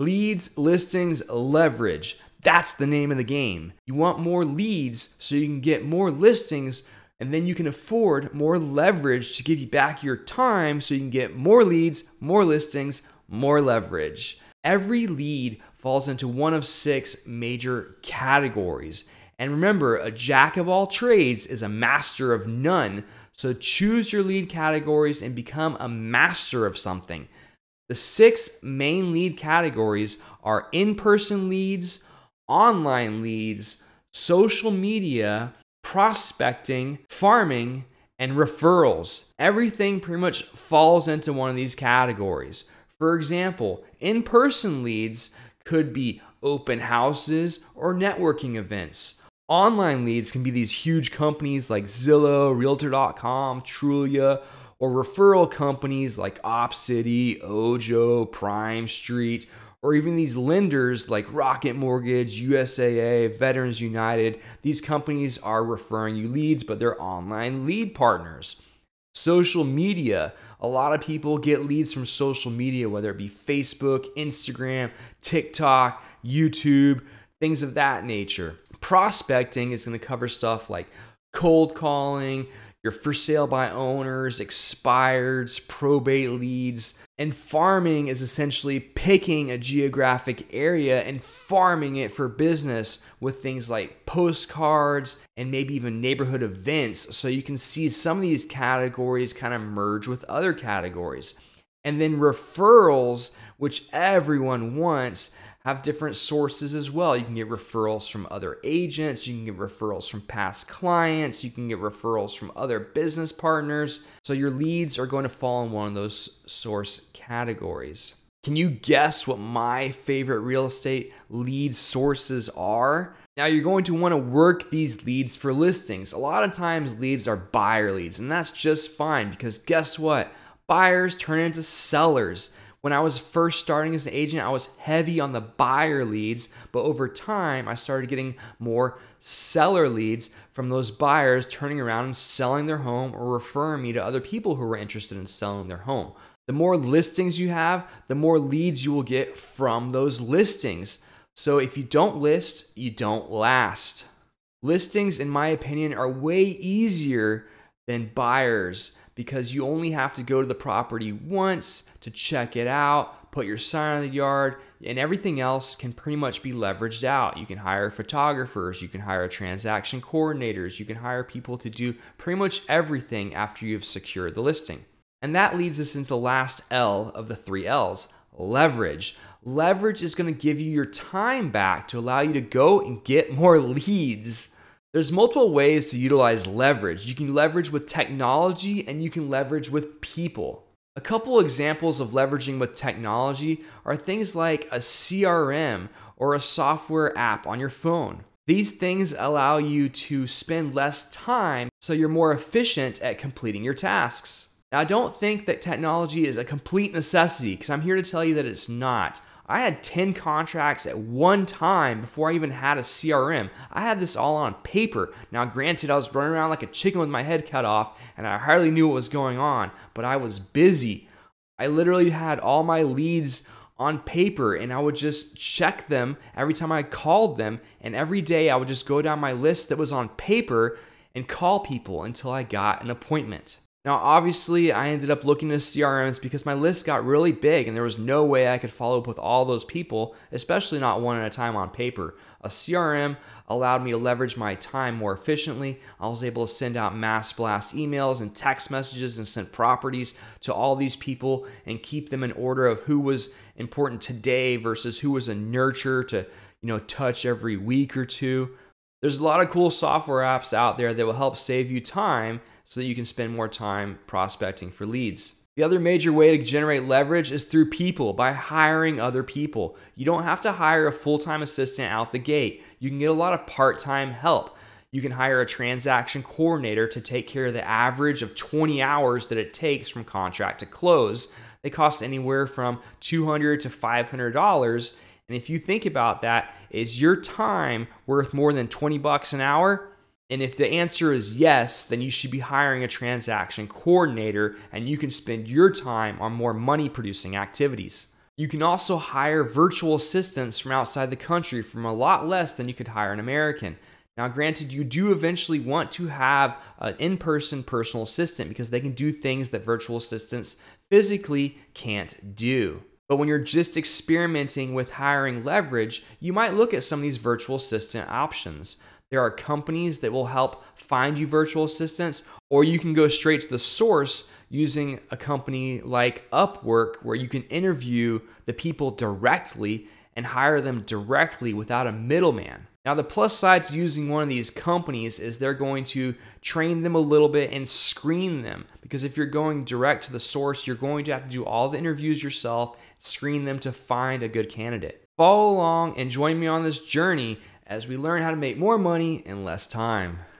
Leads, listings, leverage. That's the name of the game. You want more leads so you can get more listings and then you can afford more leverage to give you back your time so you can get more leads, more listings, more leverage. Every lead falls into one of six major categories. And remember, a jack of all trades is a master of none. So choose your lead categories and become a master of something. The six main lead categories are in person leads, online leads, social media, prospecting, farming, and referrals. Everything pretty much falls into one of these categories. For example, in person leads could be open houses or networking events. Online leads can be these huge companies like Zillow, Realtor.com, Trulia, or referral companies like OpCity, Ojo, Prime Street, or even these lenders like Rocket Mortgage, USAA, Veterans United. These companies are referring you leads, but they're online lead partners. Social media. A lot of people get leads from social media, whether it be Facebook, Instagram, TikTok, YouTube, things of that nature. Prospecting is going to cover stuff like cold calling, your for sale by owners, expireds, probate leads. And farming is essentially picking a geographic area and farming it for business with things like postcards and maybe even neighborhood events. So you can see some of these categories kind of merge with other categories. And then referrals, which everyone wants have different sources as well. You can get referrals from other agents, you can get referrals from past clients, you can get referrals from other business partners. So your leads are going to fall in one of those source categories. Can you guess what my favorite real estate lead sources are? Now, you're going to want to work these leads for listings. A lot of times, leads are buyer leads, and that's just fine because guess what? Buyers turn into sellers. When I was first starting as an agent, I was heavy on the buyer leads, but over time, I started getting more seller leads from those buyers turning around and selling their home or referring me to other people who were interested in selling their home. The more listings you have, the more leads you will get from those listings. So if you don't list, you don't last. Listings, in my opinion, are way easier than buyers because you only have to go to the property once to check it out, put your sign on the yard, and everything else can pretty much be leveraged out. You can hire photographers, you can hire transaction coordinators, you can hire people to do pretty much everything after you've secured the listing. And that leads us into the last L of the three L's leverage. Leverage is going to give you your time back to allow you to go and get more leads. There's multiple ways to utilize leverage. You can leverage with technology and you can leverage with people. A couple examples of leveraging with technology are things like a CRM or a software app on your phone. These things allow you to spend less time so you're more efficient at completing your tasks. Now, I don't think that technology is a complete necessity because I'm here to tell you that it's not. I had 10 contracts at one time before I even had a CRM. I had this all on paper. Now, granted, I was running around like a chicken with my head cut off and I hardly knew what was going on, but I was busy. I literally had all my leads on paper and I would just check them every time I called them. And every day I would just go down my list that was on paper and call people until I got an appointment. Now, obviously, I ended up looking at CRMs because my list got really big and there was no way I could follow up with all those people, especially not one at a time on paper. A CRM allowed me to leverage my time more efficiently. I was able to send out mass blast emails and text messages and send properties to all these people and keep them in order of who was important today versus who was a nurture to, you know, touch every week or two. There's a lot of cool software apps out there that will help save you time so that you can spend more time prospecting for leads. The other major way to generate leverage is through people by hiring other people. You don't have to hire a full time assistant out the gate, you can get a lot of part time help. You can hire a transaction coordinator to take care of the average of 20 hours that it takes from contract to close. They cost anywhere from 200 to $500 and if you think about that, is your time worth more than 20 bucks an hour? And if the answer is yes, then you should be hiring a transaction coordinator and you can spend your time on more money producing activities. You can also hire virtual assistants from outside the country from a lot less than you could hire an American. Now, granted, you do eventually want to have an in person personal assistant because they can do things that virtual assistants physically can't do. But when you're just experimenting with hiring leverage, you might look at some of these virtual assistant options. There are companies that will help find you virtual assistants, or you can go straight to the source using a company like Upwork, where you can interview the people directly and hire them directly without a middleman. Now, the plus side to using one of these companies is they're going to train them a little bit and screen them. Because if you're going direct to the source, you're going to have to do all the interviews yourself, screen them to find a good candidate. Follow along and join me on this journey as we learn how to make more money in less time.